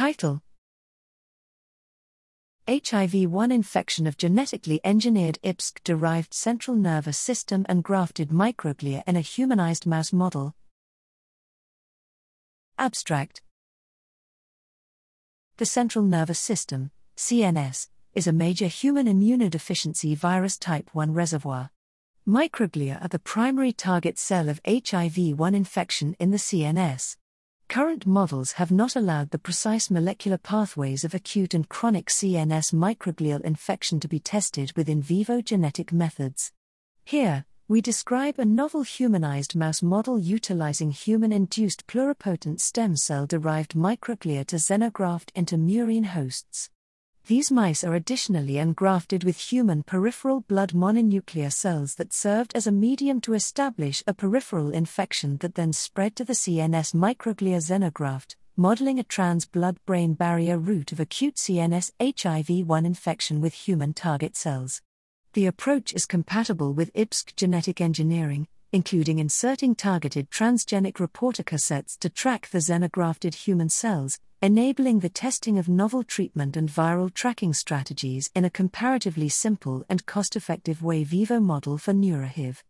Title HIV 1 infection of genetically engineered IPSC derived central nervous system and grafted microglia in a humanized mouse model. Abstract The central nervous system, CNS, is a major human immunodeficiency virus type 1 reservoir. Microglia are the primary target cell of HIV 1 infection in the CNS. Current models have not allowed the precise molecular pathways of acute and chronic CNS microglial infection to be tested with in vivo genetic methods. Here, we describe a novel humanized mouse model utilizing human induced pluripotent stem cell derived microglia to xenograft into murine hosts. These mice are additionally engrafted with human peripheral blood mononuclear cells that served as a medium to establish a peripheral infection that then spread to the CNS microglia xenograft, modeling a trans blood brain barrier route of acute CNS HIV 1 infection with human target cells. The approach is compatible with IPSC genetic engineering, including inserting targeted transgenic reporter cassettes to track the xenografted human cells, enabling the testing of novel treatment and viral tracking strategies in a comparatively simple and cost effective way vivo model for NeuroHIV.